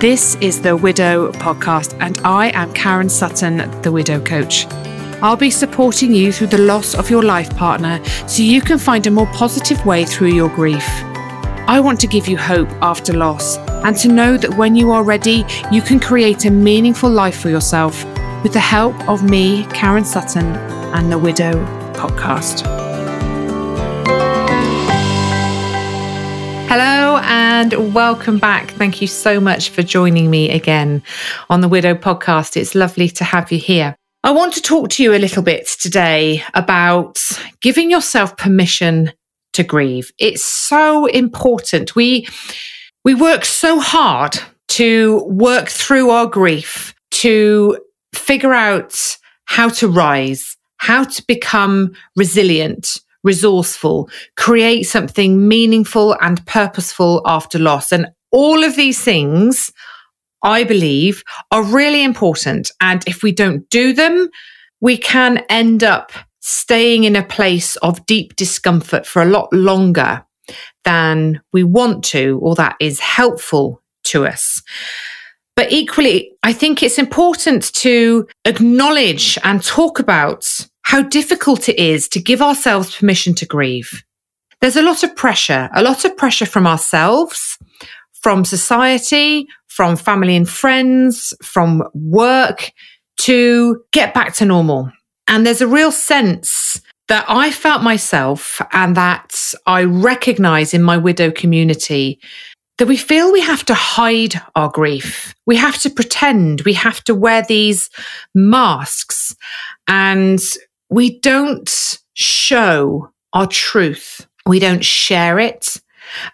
This is the Widow Podcast, and I am Karen Sutton, the Widow Coach. I'll be supporting you through the loss of your life partner so you can find a more positive way through your grief. I want to give you hope after loss and to know that when you are ready, you can create a meaningful life for yourself with the help of me, Karen Sutton, and the Widow Podcast. Hello and welcome back. Thank you so much for joining me again on the Widow Podcast. It's lovely to have you here. I want to talk to you a little bit today about giving yourself permission to grieve. It's so important. We we work so hard to work through our grief, to figure out how to rise, how to become resilient, resourceful, create something meaningful and purposeful after loss. And all of these things I believe, are really important. And if we don't do them, we can end up staying in a place of deep discomfort for a lot longer than we want to, or that is helpful to us. But equally, I think it's important to acknowledge and talk about how difficult it is to give ourselves permission to grieve. There's a lot of pressure, a lot of pressure from ourselves, from society, from family and friends, from work to get back to normal. And there's a real sense that I felt myself and that I recognize in my widow community that we feel we have to hide our grief. We have to pretend. We have to wear these masks and we don't show our truth. We don't share it.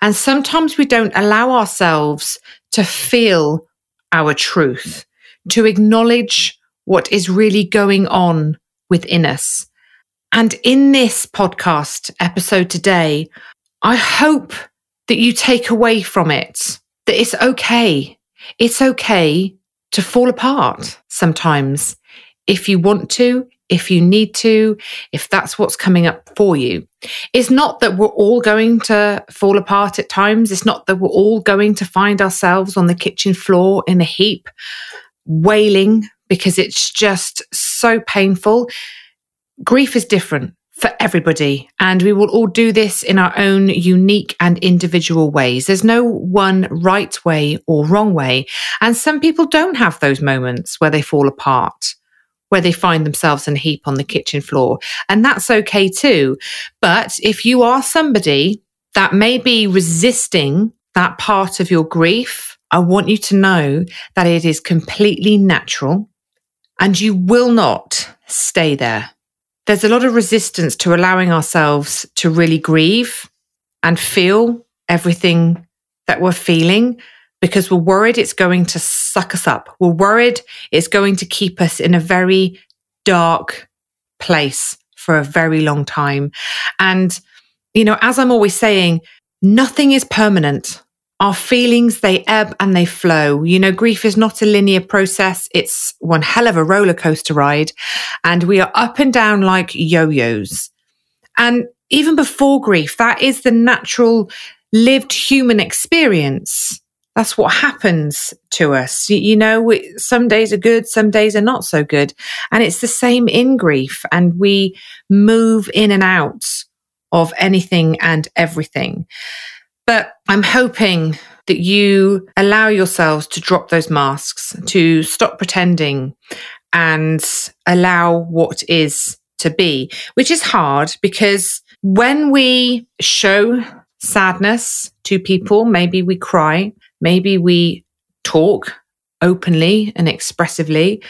And sometimes we don't allow ourselves to feel our truth, to acknowledge what is really going on within us. And in this podcast episode today, I hope that you take away from it that it's okay. It's okay to fall apart sometimes if you want to, if you need to, if that's what's coming up for you. It's not that we're all going to fall apart at times. It's not that we're all going to find ourselves on the kitchen floor in a heap, wailing because it's just so painful. Grief is different for everybody, and we will all do this in our own unique and individual ways. There's no one right way or wrong way. And some people don't have those moments where they fall apart where they find themselves in a heap on the kitchen floor. And that's okay too. But if you are somebody that may be resisting that part of your grief, I want you to know that it is completely natural and you will not stay there. There's a lot of resistance to allowing ourselves to really grieve and feel everything that we're feeling because we're worried it's going to suck us up. We're worried it's going to keep us in a very dark place for a very long time. And, you know, as I'm always saying, nothing is permanent. Our feelings, they ebb and they flow. You know, grief is not a linear process. It's one hell of a roller coaster ride. And we are up and down like yo yo's. And even before grief, that is the natural lived human experience that's what happens to us. You, you know, we, some days are good, some days are not so good. And it's the same in grief. And we move in and out of anything and everything. But I'm hoping that you allow yourselves to drop those masks, to stop pretending and allow what is to be, which is hard because when we show sadness to people, maybe we cry, maybe we talk openly and expressively,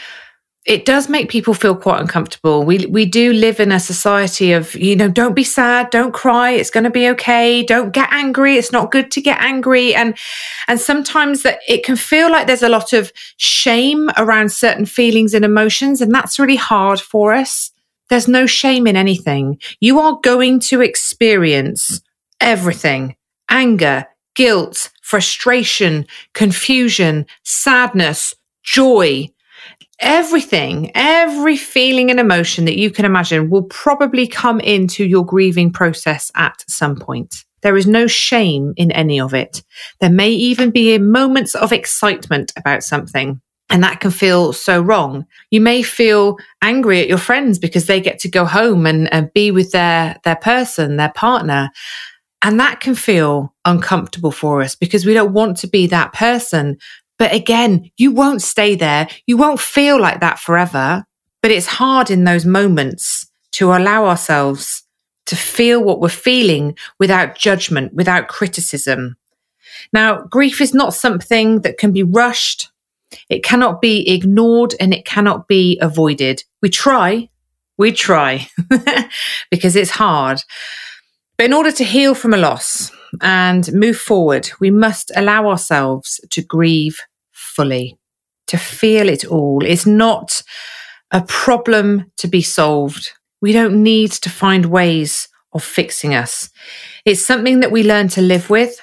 it does make people feel quite uncomfortable. We we do live in a society of, you know, don't be sad, don't cry, it's going to be okay, don't get angry, it's not good to get angry and and sometimes that it can feel like there's a lot of shame around certain feelings and emotions and that's really hard for us. There's no shame in anything. You are going to experience everything. Anger, guilt, frustration, confusion, sadness, joy. everything, every feeling and emotion that you can imagine will probably come into your grieving process at some point. There is no shame in any of it. There may even be moments of excitement about something. And that can feel so wrong. You may feel angry at your friends because they get to go home and, and be with their, their person, their partner. And that can feel uncomfortable for us because we don't want to be that person. But again, you won't stay there. You won't feel like that forever. But it's hard in those moments to allow ourselves to feel what we're feeling without judgment, without criticism. Now, grief is not something that can be rushed. It cannot be ignored and it cannot be avoided. We try, we try because it's hard. But in order to heal from a loss and move forward, we must allow ourselves to grieve fully, to feel it all. It's not a problem to be solved. We don't need to find ways of fixing us. It's something that we learn to live with,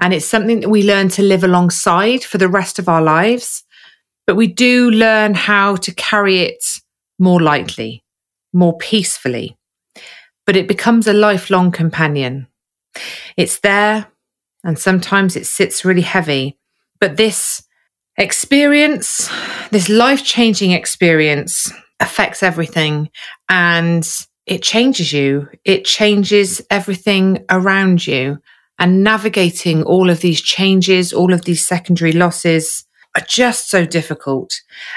and it's something that we learn to live alongside for the rest of our lives. But we do learn how to carry it more lightly, more peacefully but it becomes a lifelong companion. It's there, and sometimes it sits really heavy. But this experience, this life changing experience, affects everything and it changes you. It changes everything around you. And navigating all of these changes, all of these secondary losses are just so difficult.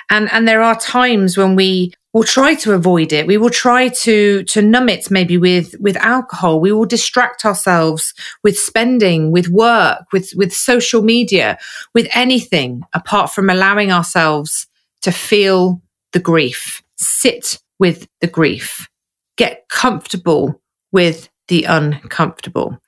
And, and there are times when we we'll try to avoid it. We will try to to numb it maybe with with alcohol. We will distract ourselves with spending, with work, with with social media, with anything apart from allowing ourselves to feel the grief, sit with the grief, get comfortable with the uncomfortable.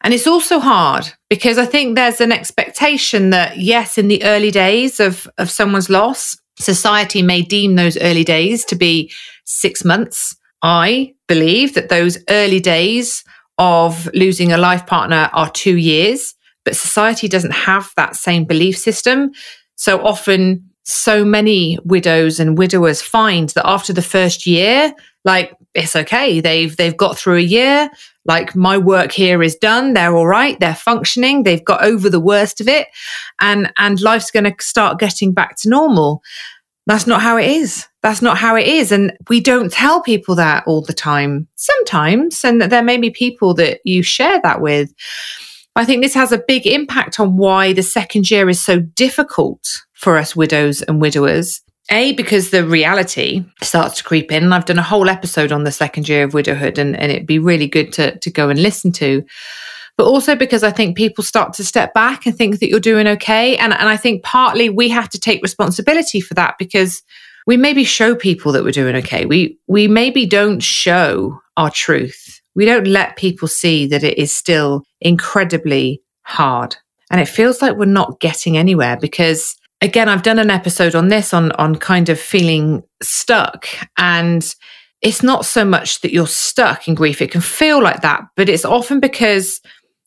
And it's also hard because I think there's an expectation that yes, in the early days of of someone's loss, Society may deem those early days to be six months. I believe that those early days of losing a life partner are two years, but society doesn't have that same belief system. So often, so many widows and widowers find that after the first year, like it's okay, they've they've got through a year. Like my work here is done. They're all right. They're functioning. They've got over the worst of it, and and life's going to start getting back to normal. That's not how it is. That's not how it is. And we don't tell people that all the time. Sometimes, and there may be people that you share that with. I think this has a big impact on why the second year is so difficult for us widows and widowers. A, because the reality starts to creep in. I've done a whole episode on the second year of widowhood, and, and it'd be really good to, to go and listen to but also because I think people start to step back and think that you're doing okay. And, and I think partly we have to take responsibility for that because we maybe show people that we're doing okay. We, we maybe don't show our truth. We don't let people see that it is still incredibly hard. And it feels like we're not getting anywhere because again, I've done an episode on this on, on kind of feeling stuck and it's not so much that you're stuck in grief. It can feel like that, but it's often because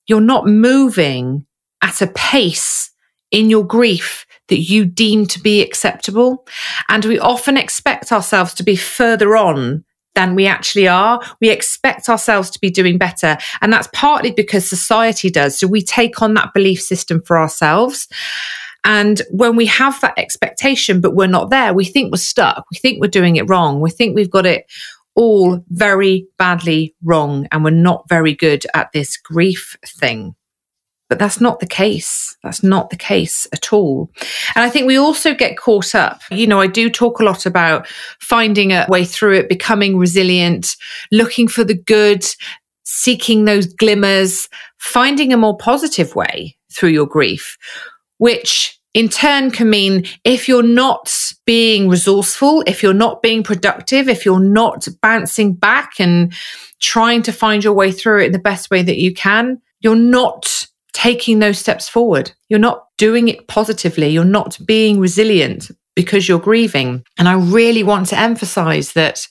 you're not moving at a pace in your grief that you deem to be acceptable. And we often expect ourselves to be further on than we actually are. We expect ourselves to be doing better. And that's partly because society does. So we take on that belief system for ourselves. And when we have that expectation, but we're not there, we think we're stuck. We think we're doing it wrong. We think we've got it all very badly wrong and we're not very good at this grief thing. But that's not the case. That's not the case at all. And I think we also get caught up. You know, I do talk a lot about finding a way through it, becoming resilient, looking for the good, seeking those glimmers, finding a more positive way through your grief, which in turn can mean if you're not being resourceful, if you're not being productive, if you're not bouncing back and trying to find your way through it the best way that you can, you're not taking those steps forward. You're not doing it positively. You're not being resilient because you're grieving. And I really want to emphasize that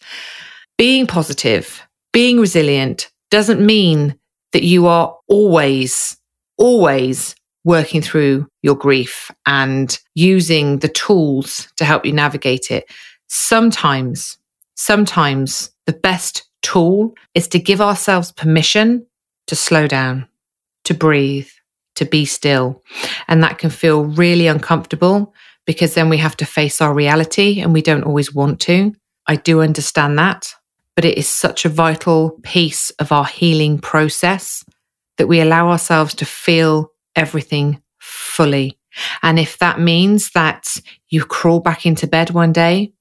being positive, being resilient doesn't mean that you are always, always working through your grief and using the tools to help you navigate it. Sometimes, sometimes the best tool is to give ourselves permission to slow down, to breathe, to be still. And that can feel really uncomfortable because then we have to face our reality and we don't always want to. I do understand that, but it is such a vital piece of our healing process that we allow ourselves to feel everything fully. And if that means that you crawl back into bed one day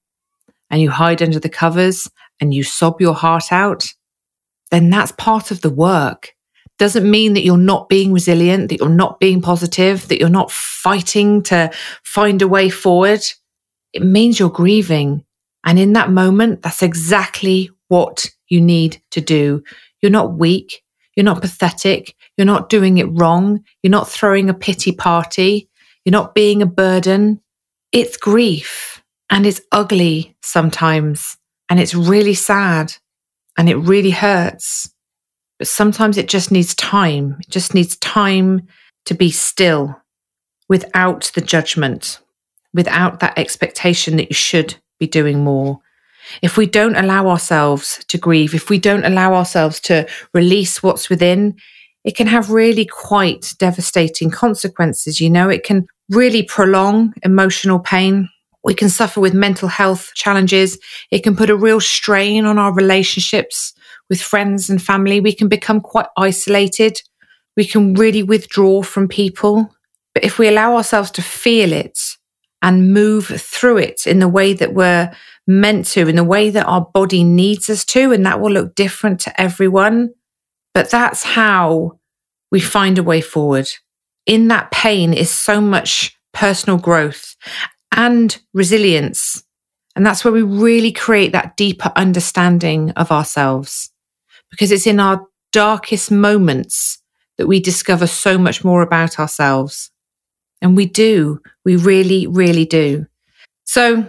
and you hide under the covers and you sob your heart out, then that's part of the work. Doesn't mean that you're not being resilient, that you're not being positive, that you're not fighting to find a way forward. It means you're grieving. And in that moment, that's exactly what you need to do. You're not weak. You're not pathetic. You're not doing it wrong. You're not throwing a pity party. You're not being a burden. It's grief and it's ugly sometimes and it's really sad and it really hurts. But sometimes it just needs time. It just needs time to be still without the judgment, without that expectation that you should be doing more. If we don't allow ourselves to grieve, if we don't allow ourselves to release what's within, it can have really quite devastating consequences. You know, it can really prolong emotional pain. We can suffer with mental health challenges. It can put a real strain on our relationships with friends and family. We can become quite isolated. We can really withdraw from people. But if we allow ourselves to feel it and move through it in the way that we're meant to, in the way that our body needs us to, and that will look different to everyone. But that's how we find a way forward. In that pain is so much personal growth and resilience. And that's where we really create that deeper understanding of ourselves because it's in our darkest moments that we discover so much more about ourselves. And we do, we really, really do. So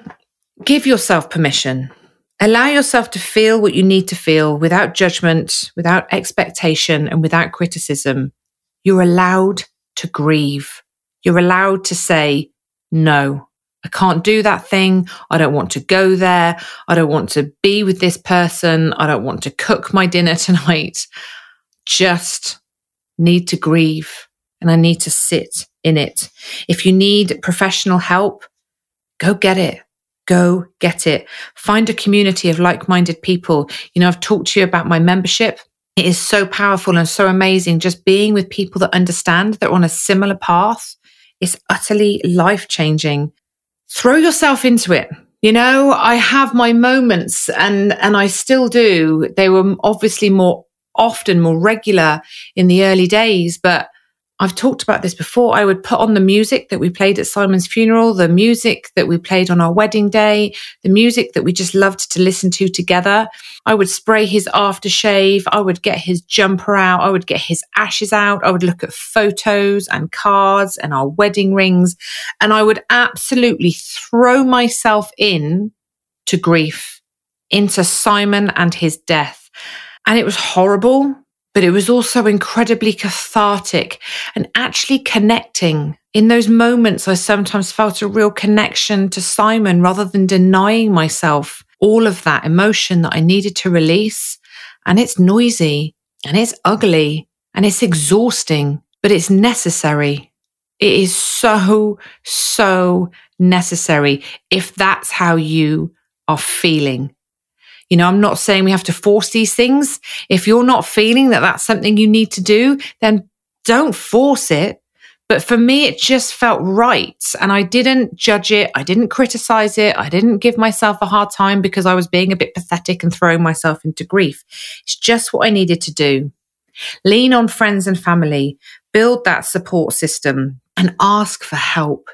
give yourself permission. Allow yourself to feel what you need to feel without judgment, without expectation, and without criticism. You're allowed to grieve. You're allowed to say, no, I can't do that thing. I don't want to go there. I don't want to be with this person. I don't want to cook my dinner tonight. Just need to grieve and I need to sit in it. If you need professional help, go get it. Go get it. Find a community of like minded people. You know, I've talked to you about my membership. It is so powerful and so amazing just being with people that understand that are on a similar path. is utterly life changing. Throw yourself into it. You know, I have my moments and, and I still do. They were obviously more often, more regular in the early days, but I've talked about this before. I would put on the music that we played at Simon's funeral, the music that we played on our wedding day, the music that we just loved to listen to together. I would spray his aftershave. I would get his jumper out. I would get his ashes out. I would look at photos and cards and our wedding rings. And I would absolutely throw myself in to grief, into Simon and his death. And it was horrible but it was also incredibly cathartic and actually connecting. In those moments, I sometimes felt a real connection to Simon rather than denying myself all of that emotion that I needed to release. And it's noisy and it's ugly and it's exhausting, but it's necessary. It is so, so necessary if that's how you are feeling you know, I'm not saying we have to force these things. If you're not feeling that that's something you need to do, then don't force it. But for me, it just felt right. And I didn't judge it. I didn't criticize it. I didn't give myself a hard time because I was being a bit pathetic and throwing myself into grief. It's just what I needed to do. Lean on friends and family, build that support system and ask for help.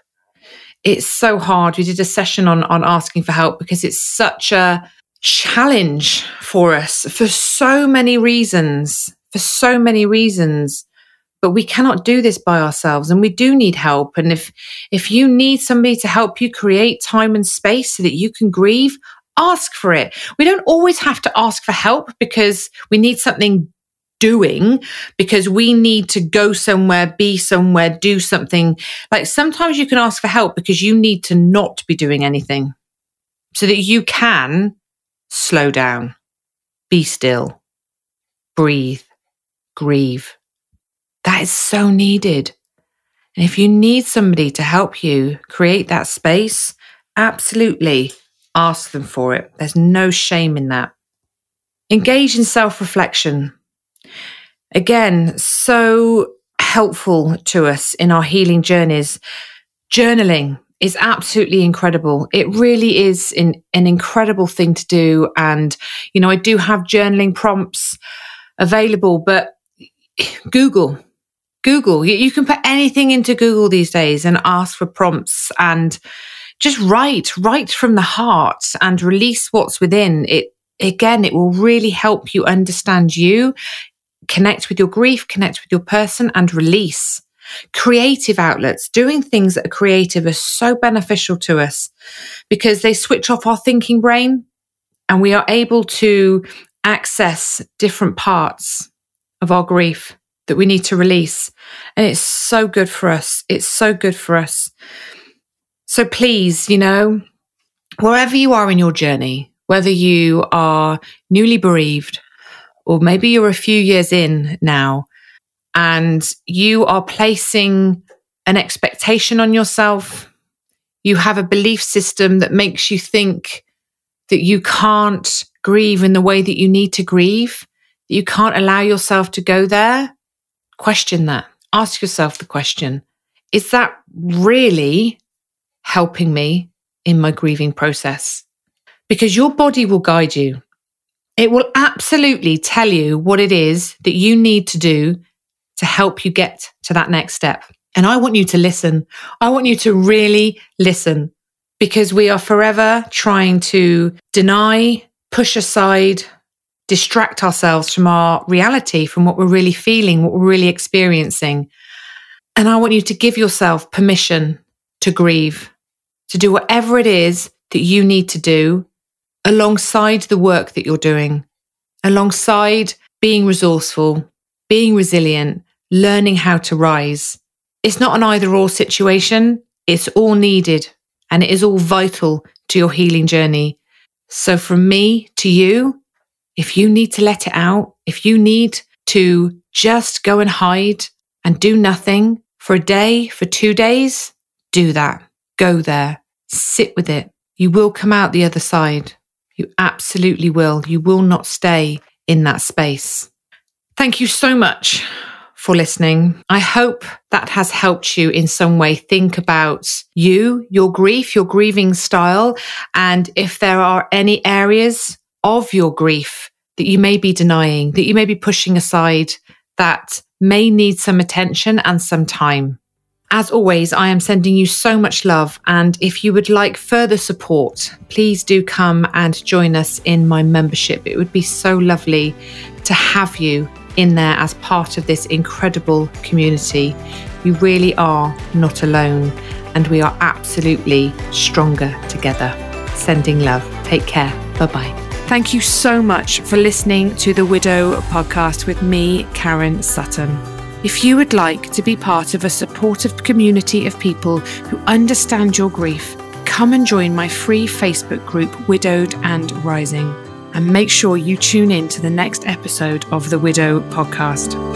It's so hard. We did a session on, on asking for help because it's such a, challenge for us for so many reasons, for so many reasons. But we cannot do this by ourselves and we do need help. And if, if you need somebody to help you create time and space so that you can grieve, ask for it. We don't always have to ask for help because we need something doing because we need to go somewhere, be somewhere, do something. Like sometimes you can ask for help because you need to not be doing anything so that you can slow down, be still, breathe, grieve. That is so needed. And if you need somebody to help you create that space, absolutely ask them for it. There's no shame in that. Engage in self reflection. Again, so helpful to us in our healing journeys. Journaling is absolutely incredible. It really is in, an incredible thing to do. And, you know, I do have journaling prompts available, but Google, Google, you, you can put anything into Google these days and ask for prompts and just write, write from the heart and release what's within. It again, it will really help you understand you, connect with your grief, connect with your person and release. Creative outlets, doing things that are creative are so beneficial to us because they switch off our thinking brain and we are able to access different parts of our grief that we need to release. And it's so good for us. It's so good for us. So please, you know, wherever you are in your journey, whether you are newly bereaved or maybe you're a few years in now and you are placing an expectation on yourself, you have a belief system that makes you think that you can't grieve in the way that you need to grieve, that you can't allow yourself to go there, question that. Ask yourself the question Is that really helping me in my grieving process because your body will guide you. It will absolutely tell you what it is that you need to do to help you get to that next step. And I want you to listen. I want you to really listen because we are forever trying to deny, push aside, distract ourselves from our reality, from what we're really feeling, what we're really experiencing. And I want you to give yourself permission to grieve, to do whatever it is that you need to do alongside the work that you're doing, alongside being resourceful, being resilient, learning how to rise. It's not an either or situation. It's all needed and it is all vital to your healing journey. So from me to you, if you need to let it out, if you need to just go and hide and do nothing for a day, for two days, do that. Go there. Sit with it. You will come out the other side. You absolutely will. You will not stay in that space. Thank you so much for listening. I hope that has helped you in some way think about you, your grief, your grieving style, and if there are any areas of your grief that you may be denying, that you may be pushing aside, that may need some attention and some time. As always, I am sending you so much love. And if you would like further support, please do come and join us in my membership. It would be so lovely to have you in there as part of this incredible community. You really are not alone, and we are absolutely stronger together. Sending love. Take care. Bye bye. Thank you so much for listening to the Widow podcast with me, Karen Sutton. If you would like to be part of a supportive community of people who understand your grief, come and join my free Facebook group, Widowed and Rising. And make sure you tune in to the next episode of the Widow podcast.